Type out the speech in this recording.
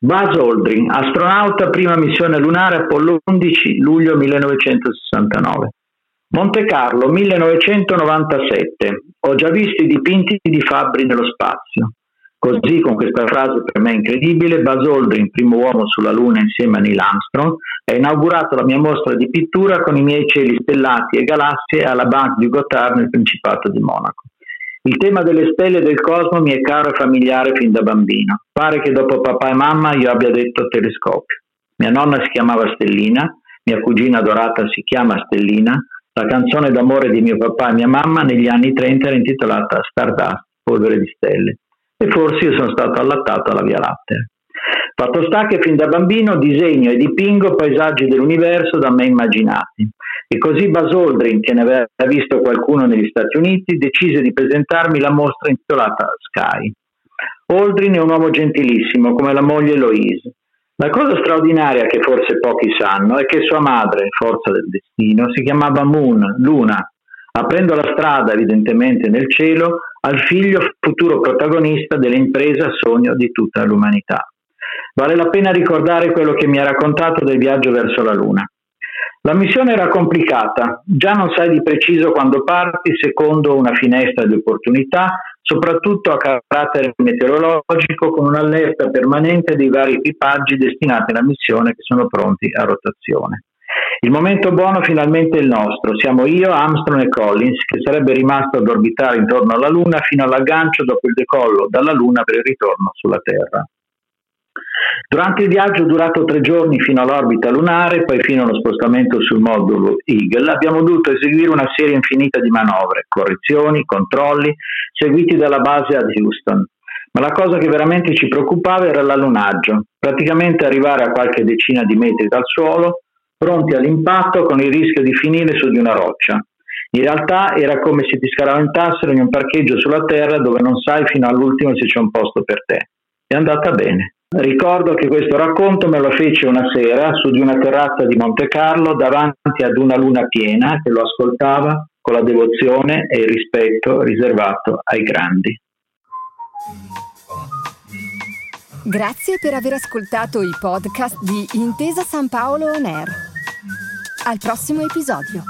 Buzz Aldrin, astronauta prima missione lunare Apollo 11, luglio 1969. Monte Carlo, 1997. Ho già visto i dipinti di Fabri nello spazio. Così, con questa frase per me incredibile, Buzz Aldrin, primo uomo sulla Luna insieme a Neil Armstrong, ha inaugurato la mia mostra di pittura con i miei cieli stellati e galassie alla Banque du Gothard nel Principato di Monaco. Il tema delle stelle del cosmo mi è caro e familiare fin da bambino. Pare che dopo papà e mamma io abbia detto telescopio. Mia nonna si chiamava Stellina, mia cugina adorata si chiama Stellina, la canzone d'amore di mio papà e mia mamma negli anni 30 era intitolata Stardust, polvere di stelle e forse io sono stato allattato alla Via Lattea. Fatto sta che fin da bambino disegno e dipingo paesaggi dell'universo da me immaginati. E così Buzz Aldrin, che ne aveva visto qualcuno negli Stati Uniti, decise di presentarmi la mostra intitolata Sky. Aldrin è un uomo gentilissimo, come la moglie Eloise. La cosa straordinaria che forse pochi sanno è che sua madre, forza del destino, si chiamava Moon, Luna, aprendo la strada evidentemente nel cielo al figlio futuro protagonista dell'impresa sogno di tutta l'umanità. Vale la pena ricordare quello che mi ha raccontato del viaggio verso la Luna. La missione era complicata, già non sai di preciso quando parti secondo una finestra di opportunità, soprattutto a carattere meteorologico con un'allerta permanente dei vari equipaggi destinati alla missione che sono pronti a rotazione. Il momento buono finalmente è il nostro, siamo io, Armstrong e Collins, che sarebbe rimasto ad orbitare intorno alla Luna fino all'aggancio dopo il decollo dalla Luna per il ritorno sulla Terra. Durante il viaggio durato tre giorni fino all'orbita lunare, poi fino allo spostamento sul modulo Eagle, abbiamo dovuto eseguire una serie infinita di manovre, correzioni, controlli, seguiti dalla base ad Houston. Ma la cosa che veramente ci preoccupava era l'allunaggio, praticamente arrivare a qualche decina di metri dal suolo, pronti all'impatto con il rischio di finire su di una roccia. In realtà era come se ti scaraventassero in un parcheggio sulla terra dove non sai fino all'ultimo se c'è un posto per te. È andata bene. Ricordo che questo racconto me lo fece una sera su di una terrazza di Monte Carlo davanti ad una luna piena che lo ascoltava con la devozione e il rispetto riservato ai grandi. Grazie per aver ascoltato i podcast di Intesa San Paolo On Air. Al prossimo episodio.